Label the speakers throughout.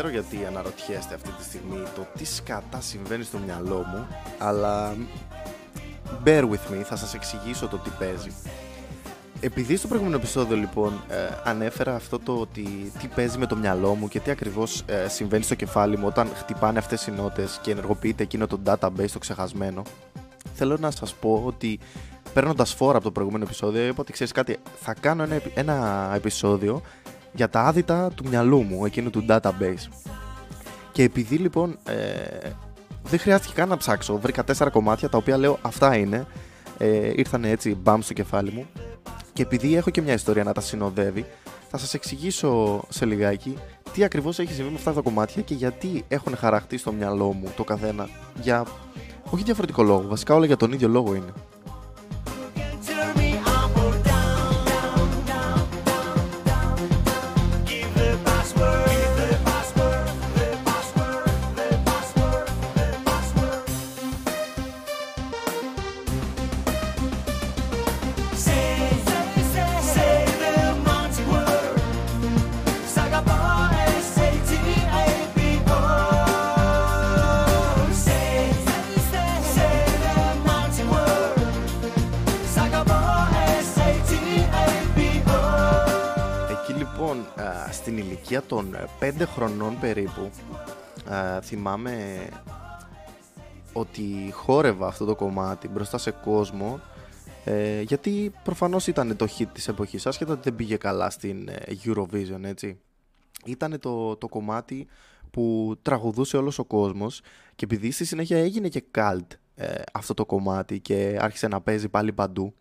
Speaker 1: ότι αναρωτιέστε αυτή τη στιγμή το τι σκατά συμβαίνει στο μυαλό μου, αλλά bear with me, θα σας εξηγήσω το τι παίζει. Επειδή στο προηγούμενο επεισόδιο λοιπόν ε, ανέφερα αυτό το ότι τι παίζει με το μυαλό μου και τι ακριβώς ε, συμβαίνει στο κεφάλι μου όταν χτυπάνε αυτές οι νότες και ενεργοποιείται εκείνο το database το ξεχασμένο θέλω να σας πω ότι παίρνοντας φόρα από το προηγούμενο επεισόδιο είπα ότι ξέρεις κάτι θα κάνω ένα, ένα επεισόδιο για τα άδυτα του μυαλού μου εκείνου του database και επειδή λοιπόν ε, δεν χρειάστηκε καν να ψάξω βρήκα τέσσερα κομμάτια τα οποία λέω αυτά είναι ε, ήρθαν έτσι μπαμ στο κεφάλι μου και επειδή έχω και μια ιστορία να τα συνοδεύει, θα σας εξηγήσω σε λιγάκι τι ακριβώς έχει συμβεί με αυτά τα κομμάτια και γιατί έχουν χαραχτεί στο μυαλό μου το καθένα για όχι διαφορετικό λόγο, βασικά όλα για τον ίδιο λόγο είναι. Ηλικία των 5 ε, χρονών περίπου θυμάμαι ότι χόρευα αυτό το κομμάτι μπροστά σε κόσμο ε, γιατί προφανώς ήταν το hit της εποχής άσχετα ότι δεν πήγε καλά στην ε, Eurovision έτσι. Ήταν το, το κομμάτι που τραγουδούσε όλος ο κόσμος και επειδή στη συνέχεια έγινε και cult ε, αυτό το κομμάτι και άρχισε να παίζει πάλι παντού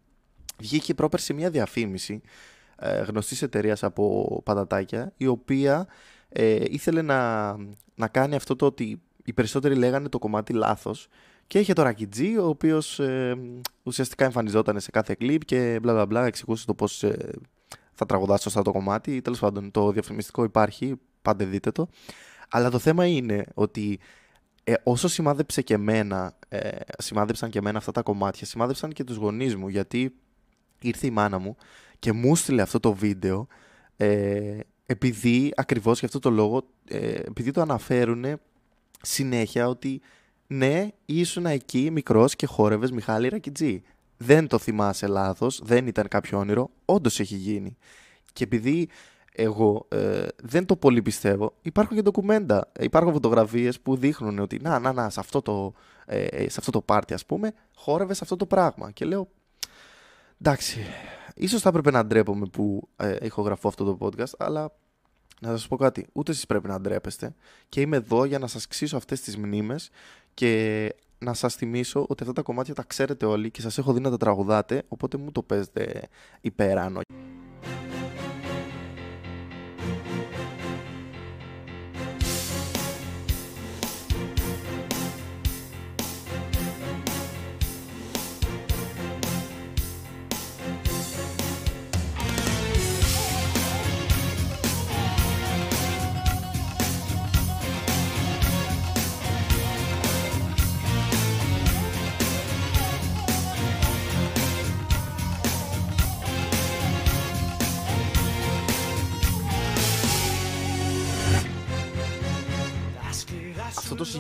Speaker 1: βγήκε πρόπερση μια διαφήμιση ε, γνωστής εταιρείας από πατατάκια η οποία ε, ήθελε να, να κάνει αυτό το ότι οι περισσότεροι λέγανε το κομμάτι λάθος. Και είχε το Ρακιτζή ο οποίος ε, ουσιαστικά εμφανιζόταν σε κάθε κλιπ και μπλα μπλα μπλα εξηγούσε το πώς ε, θα τραγουδάσει σωστά το κομμάτι. Τέλος πάντων το διαφημιστικό υπάρχει πάντε δείτε το. Αλλά το θέμα είναι ότι ε, όσο σημάδεψε και εμένα, ε, σημάδεψαν και εμένα αυτά τα κομμάτια, σημάδεψαν και τους γονείς μου, γιατί ήρθε η μάνα μου και μου στείλε αυτό το βίντεο ε, επειδή ακριβώς για αυτό το λόγο ε, επειδή το αναφέρουν συνέχεια ότι ναι ήσουν εκεί μικρός και χόρευες Μιχάλη Ρακιτζή δεν το θυμάσαι λάθος, δεν ήταν κάποιο όνειρο, όντως έχει γίνει. Και επειδή εγώ ε, δεν το πολύ πιστεύω, υπάρχουν και ντοκουμέντα, υπάρχουν φωτογραφίες που δείχνουν ότι να, να, να, σε αυτό το, ε, σε αυτό το πάρτι ας πούμε, χόρευες αυτό το πράγμα. Και λέω, εντάξει, ίσως θα έπρεπε να ντρέπομαι που ε, ηχογραφώ αυτό το podcast, αλλά να σας πω κάτι, ούτε εσείς πρέπει να ντρέπεστε και είμαι εδώ για να σας ξύσω αυτές τις μνήμες και να σας θυμίσω ότι αυτά τα κομμάτια τα ξέρετε όλοι και σας έχω δει να τα τραγουδάτε, οπότε μου το παίζετε υπεράνω.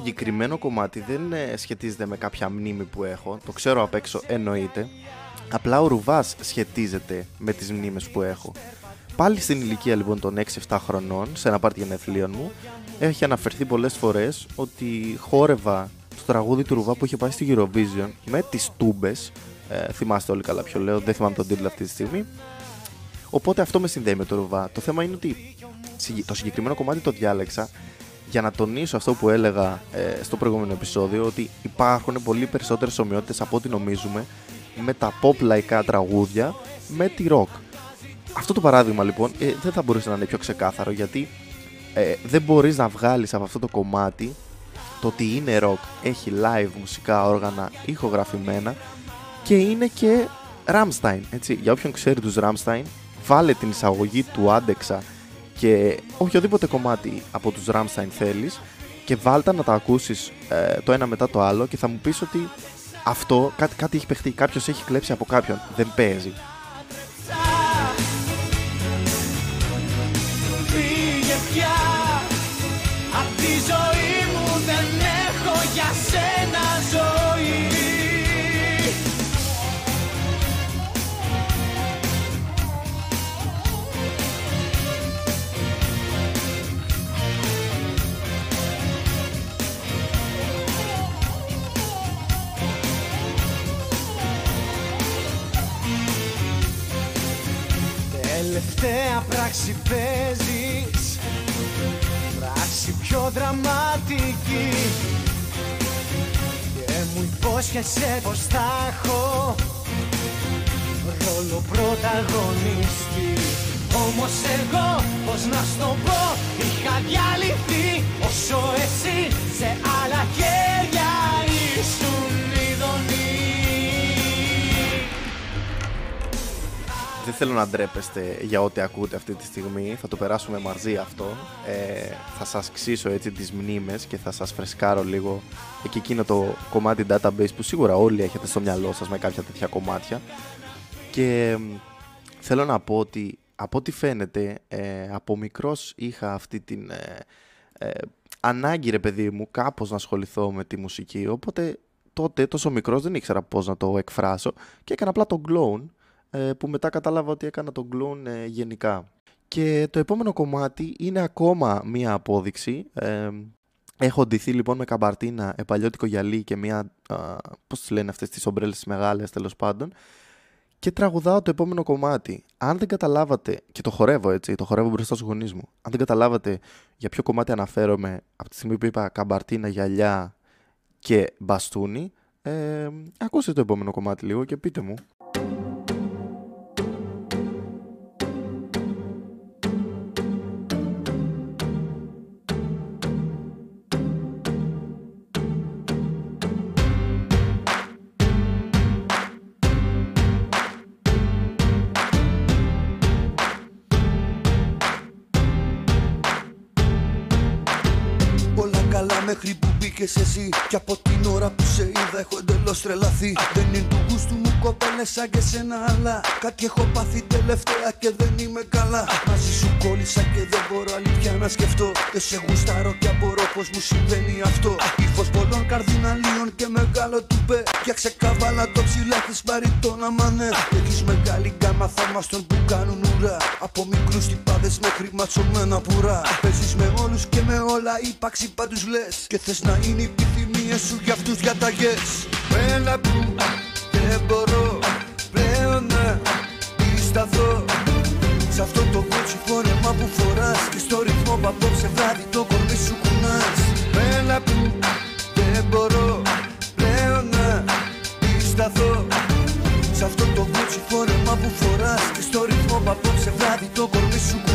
Speaker 1: Συγκεκριμένο κομμάτι δεν ε, σχετίζεται με κάποια μνήμη που έχω, το ξέρω απ' έξω εννοείται. Απλά ο Ρουβάς σχετίζεται με τις μνήμες που έχω. Πάλι στην ηλικία λοιπόν των 6-7 χρονών, σε ένα πάρτι γενεθλίων μου, έχει αναφερθεί πολλές φορές ότι χόρευα το τραγούδι του Ρουβά που είχε πάει στη Eurovision με τις τούμπες. Ε, θυμάστε όλοι καλά ποιο λέω, δεν θυμάμαι τον τίτλο αυτή τη στιγμή. Οπότε αυτό με συνδέει με το Ρουβά. Το θέμα είναι ότι το συγκεκριμένο κομμάτι το διάλεξα για να τονίσω αυτό που έλεγα ε, στο προηγούμενο επεισόδιο ότι υπάρχουν πολύ περισσότερες ομοιότητες από ό,τι νομίζουμε με τα pop λαϊκά τραγούδια με τη rock. Αυτό το παράδειγμα λοιπόν ε, δεν θα μπορούσε να είναι πιο ξεκάθαρο γιατί ε, δεν μπορείς να βγάλεις από αυτό το κομμάτι το ότι είναι rock, έχει live μουσικά όργανα ηχογραφημένα και είναι και Rammstein, έτσι. Για όποιον ξέρει τους Rammstein, βάλε την εισαγωγή του Άντεξα και οποιοδήποτε κομμάτι από τους Rammstein θέλεις και βάλτα να τα ακούσεις ε, το ένα μετά το άλλο και θα μου πεις ότι αυτό κάτι, κάτι έχει παιχτεί, κάποιος έχει κλέψει από κάποιον, δεν παίζει.
Speaker 2: Τελευταία πράξη παίζεις. Πράξη πιο δραματική. Και μου υπόσχεσαι πως θα έχω Ρόλο πρωταγωνιστή. Όμως εγώ πως να στο πω Είχα διαλυθεί
Speaker 1: θέλω να ντρέπεστε για ό,τι ακούτε αυτή τη στιγμή. Θα το περάσουμε μαζί αυτό. Ε, θα σας ξύσω έτσι τις μνήμες και θα σας φρεσκάρω λίγο εκεί εκείνο το κομμάτι database που σίγουρα όλοι έχετε στο μυαλό σας με κάποια τέτοια κομμάτια. Και θέλω να πω ότι από ό,τι φαίνεται ε, από μικρός είχα αυτή την ε, ε, ανάγκη ρε παιδί μου κάπως να ασχοληθώ με τη μουσική οπότε τότε τόσο μικρός δεν ήξερα πώς να το εκφράσω και έκανα απλά το clone ε, που μετά κατάλαβα ότι έκανα τον κλούν ε, γενικά. Και το επόμενο κομμάτι είναι ακόμα μία απόδειξη. Ε, έχω ντυθεί λοιπόν με καμπαρτίνα, επαλιώτικο γυαλί και μία, α, πώς τις λένε αυτές τις ομπρέλες μεγάλες τέλος πάντων και τραγουδάω το επόμενο κομμάτι. Αν δεν καταλάβατε, και το χορεύω έτσι, το χορεύω μπροστά στους γονείς μου, αν δεν καταλάβατε για ποιο κομμάτι αναφέρομαι από τη στιγμή που είπα καμπαρτίνα, γυαλιά και μπαστούνι, ε, ακούστε το επόμενο κομμάτι λίγο και πείτε μου.
Speaker 3: Μπήκες εσύ Και από την ώρα που σε είδα έχω εντελώς τρελαθεί. Δεν είναι του γούστου μου κοπέλες σαν και σένα αλλά Κάτι έχω πάθει τελευταία και δεν είμαι καλά. Μαζί σου κόλλησα και δεν μπορώ αλήθεια να σκεφτώ. Και σε γουστάρω και απορώ πως μου συμβαίνει αυτό. Ύφος πολλών καρδιναλίων και μεγάλο τουπέ. Για ξεκαβάλα το ψηλά έχεις πάρει το να μανέ Έχεις μεγάλη γκάμα θαυμαστών που κάνουν ουρά. Από μικρούς τυπάδες μέχρι ματσωμένα πουρά. Παίζεις με όλους και με όλα ύπαξι πάντους λες Και θες να είναι οι επιθυμίες σου για αυτούς διαταγές. Έλα που δεν μπορώ πλέον να σταθώ Σ' αυτό το κότσι φόρεμα που φοράς Και στο ρυθμό που απόψε βράδυ το κορμί σου κουνάς. Έλα που δεν μπορώ πλέον να σταθώ Σ' αυτό το κότσι φόρεμα που φοράς Και στο ρυθμό που απόψε βράδυ το κορμί σου κουνάς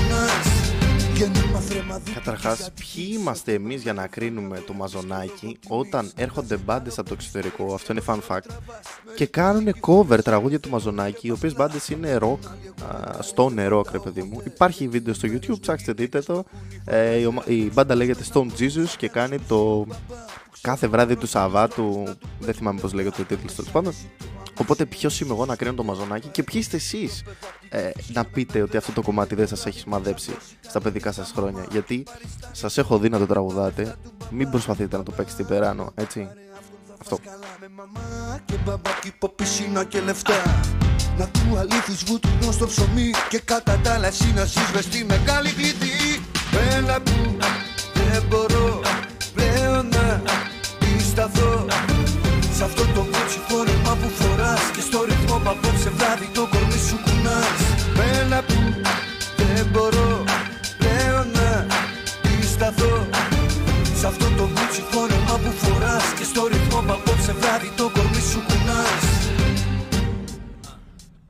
Speaker 1: Καταρχάς, ποιοι είμαστε εμείς για να κρίνουμε το μαζονάκι όταν έρχονται μπάντες από το εξωτερικό, αυτό είναι fun fact, και κάνουν cover τραγούδια του μαζονάκι, οι οποίες μπάντες είναι rock, stone rock, ρε παιδί μου. Υπάρχει βίντεο στο YouTube, ψάξτε δείτε το. Ε, η μπάντα λέγεται Stone Jesus και κάνει το κάθε βράδυ του Σαββάτου. Δεν θυμάμαι πώς λέγεται ο τίτλος τέλος πάντων. Οπότε ποιος είμαι εγώ να κρίνω το μαζονάκι και ποιοι είστε εσείς ε, να πείτε ότι αυτό το κομμάτι δεν σας έχει σημαδέψει στα παιδικά σας χρόνια. Γιατί σας έχω δει να το τραγουδάτε. Μην προσπαθείτε να το παίξετε υπεράνω, έτσι. Αυτό.
Speaker 3: Και μπαμπάκι ποπισίνα και λεφτά Να του αλήθεις βούτυνο στο ψωμί Και κατά τα άλλα εσύ να ζεις στη μεγάλη κλειδί Έλα που δεν μπορώ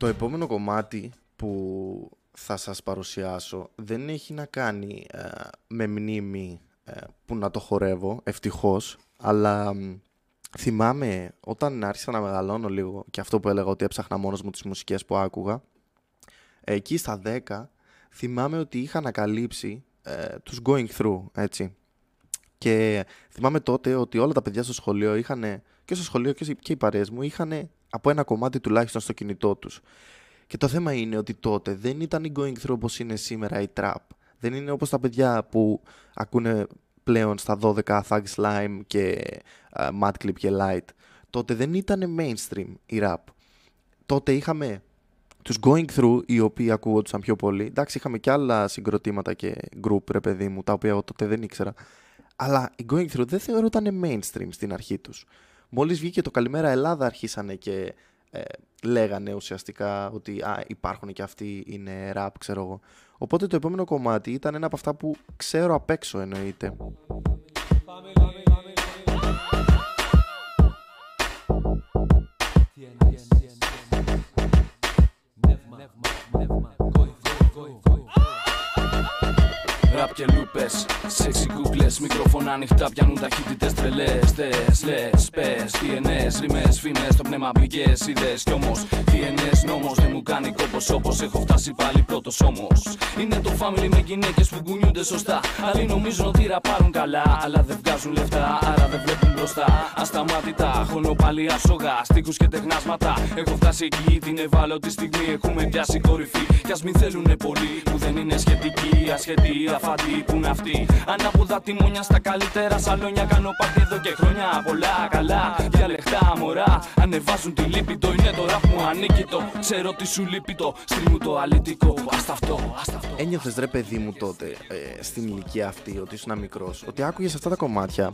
Speaker 3: Το
Speaker 1: επόμενο κομμάτι που θα σας παρουσιάσω δεν έχει να κάνει ε, με μνήμη ε, που να το χορεύω, ευτυχώς, αλλά θυμάμαι όταν άρχισα να μεγαλώνω λίγο και αυτό που έλεγα ότι έψαχνα μόνος μου τις μουσικές που άκουγα εκεί στα 10 θυμάμαι ότι είχα ανακαλύψει ε, τους going through έτσι. Και θυμάμαι τότε ότι όλα τα παιδιά στο σχολείο είχαν και στο σχολείο και οι παρέες μου είχαν από ένα κομμάτι τουλάχιστον στο κινητό τους και το θέμα είναι ότι τότε δεν ήταν η going through όπως είναι σήμερα η trap δεν είναι όπως τα παιδιά που ακούνε πλέον στα 12 Thug Slime και uh, Mad Clip και Light. Τότε δεν ήταν mainstream η rap. Τότε είχαμε τους Going Through, οι οποίοι ακούγονταν πιο πολύ. Εντάξει, είχαμε και άλλα συγκροτήματα και group, ρε παιδί μου, τα οποία εγώ τότε δεν ήξερα. Αλλά οι Going Through δεν θεωρούταν mainstream στην αρχή τους. Μόλις βγήκε το Καλημέρα Ελλάδα αρχίσανε και ε, λέγανε ουσιαστικά ότι α, υπάρχουν και αυτοί είναι rap, ξέρω εγώ. Οπότε το επόμενο κομμάτι ήταν ένα από αυτά που ξέρω απ' έξω εννοείται.
Speaker 4: Και λούπε, σεξι κούκλε. Μικρόφωνα ανοιχτά πιάνουν ταχύτητες τρελές. Θες, λες, πες, τι ενέ, ρήμε, φήμες. Το πνεύμα μπήκε, είδε κι όμως. Τι ενέ, νόμος δεν μου κάνει κόπο όπως έχω φτάσει πάλι πρώτο όμω. Είναι το family με γυναίκες που κουνιούνται σωστά. Άλλοι νομίζουν ότι ραπάρουν καλά, αλλά δεν βγάζουν λεφτά, άρα δεν βλέπουν μπροστά. Ασταμάτητα, χωνό πάλι ασογά, στίχους και τεχνάσματα. Έχω φτάσει εκεί την ευάλωτη στιγμή, έχουμε πιάσει κορυφή. Κι ας μην θέλουνε πολύ που δεν είναι σχετική, ασχετή, αφαντή που είναι αυτή. Ανάποδα τιμόνια στα καλύτερα σαλόνια. Κάνω πάρτι εδώ και χρόνια πολλά καλά. Διαλεχτά μωρά, ανεβάζουν τη λύπη. Το είναι το ραπ μου ανήκει το. Ξέρω τι σου λείπει το. Στριμού το αλητικό. Άστα αυτό, άστα αυτό.
Speaker 1: Ένιωθες ρε παιδί μου τότε, ε, στην ηλικία αυτή, ότι ήσουν μικρός, ότι άκουγες αυτά τα κομμάτια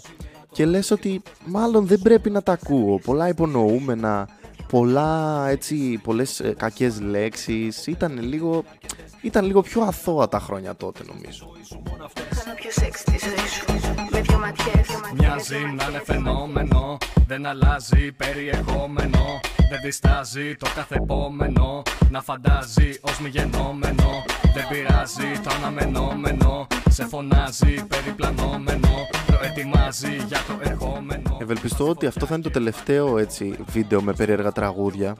Speaker 1: και λες ότι μάλλον δεν πρέπει να τα ακούω. Πολλά υπονοούμενα, πολλά έτσι, πολλές ε, κακές λέξεις. Ήταν λίγο, ήταν λίγο πιο αθώα τα χρόνια τότε νομίζω.
Speaker 5: Κάνω πιο σεξ τη ζωή σου με δυο ματιές
Speaker 2: Μοιάζει να είναι φαινόμενο Δεν αλλάζει περιεχόμενο Δεν διστάζει το κάθε επόμενο Να φαντάζει ως μη γενόμενο Δεν πειράζει το αναμενόμενο Σε φωνάζει περιπλανόμενο Προετοιμάζει για το ερχόμενο
Speaker 1: Ευελπιστώ ότι αυτό θα είναι το τελευταίο έτσι, βίντεο με περίεργα τραγούδια.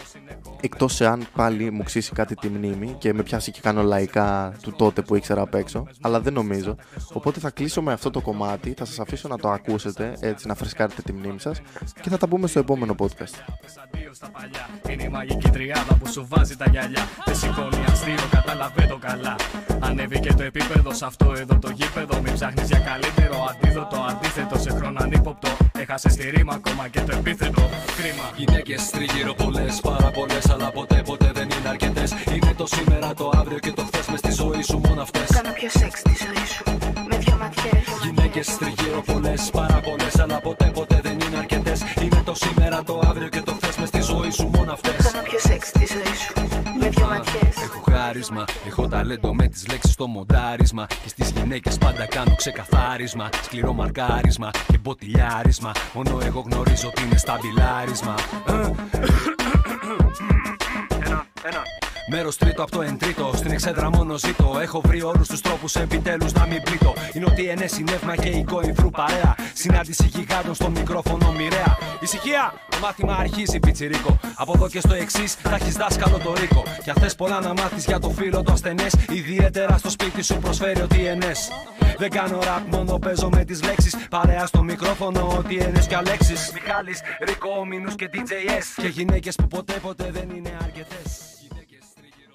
Speaker 1: Εκτός εάν πάλι μου ξύσει κάτι τη μνήμη και με πιάσει και κάνω λαϊκά του τότε που ήξερα απ' έξω. Αλλά δεν νομίζω. Οπότε θα κλείσω με αυτό το κομμάτι. Θα σας αφήσω να το ακούσετε έτσι να φρεσκάρετε τη μνήμη σας και θα τα πούμε στο επόμενο podcast.
Speaker 2: Αντίο στα παλιά. Είναι η μαγική τριάδα που σου βάζει τα γυαλιά. Δεν σηκώνει αστείο, κατάλαβε το καλά. Ανέβηκε το επίπεδο σε αυτό εδώ το γήπεδο. Μην ψάχνεις για καλύτερο αντίδοτο. Αντίθετο σε χρόνο ανύποπτο. Έχασε τη ρήμα ακόμα και το επίθετο. Κρίμα.
Speaker 4: Γυναίκες τριγύρω πολλές, πάρα πολλές, αλλά ποτέ ποτέ δεν είναι αρκετές. Είναι το σήμερα, το αύριο και το χθες μες στη ζωή σου μόνο αυτές.
Speaker 5: Κάνω πιο σεξ τη ζωή σου με δυο ματιές
Speaker 4: Γυναίκες τριγύρω πολλές, πάρα πολλές, αλλά ποτέ ποτέ δεν είναι αρκετές. Είναι το σήμερα, το αύριο και το Έχω χάρισμα, έχω ταλέντο με τις λέξεις στο μοντάρισμα. Και στις γυναίκες πάντα κάνω ξεκαθάρισμα. Σκληρό μαρκάρισμα και μποτιλιάρισμα. Μόνο εγώ γνωρίζω τι είναι σταμπιλάρισμα Μέρος τρίτο από το εν τρίτο. Στην εξέδρα μόνο ζήτω. Έχω βρει όλους τους τρόπους επιτέλους να μην πλήττω. Είναι ότι ενέ συνεύμα και η κόηθρου παρέα. Συνάντηση γιγάντων στο μικρόφωνο μοιραία. Ησυχία! Το μάθημα αρχίζει πιτσιρίκο. Από εδώ και στο εξής θα έχεις δάσκαλο το ρίκο. Και αν θες πολλά να μάθεις για το φίλο το ασθενές, ιδιαίτερα στο σπίτι σου προσφέρει ότι ενέ. Δεν κάνω ραπ, μόνο παίζω με τις λέξεις. Παρέα στο μικρόφωνο, ότι ενέ και αλέξει. Μιχάλης, Ρίκο, Μίνου και DJS. Και γυναίκες που ποτέ ποτέ δεν είναι αρκετές.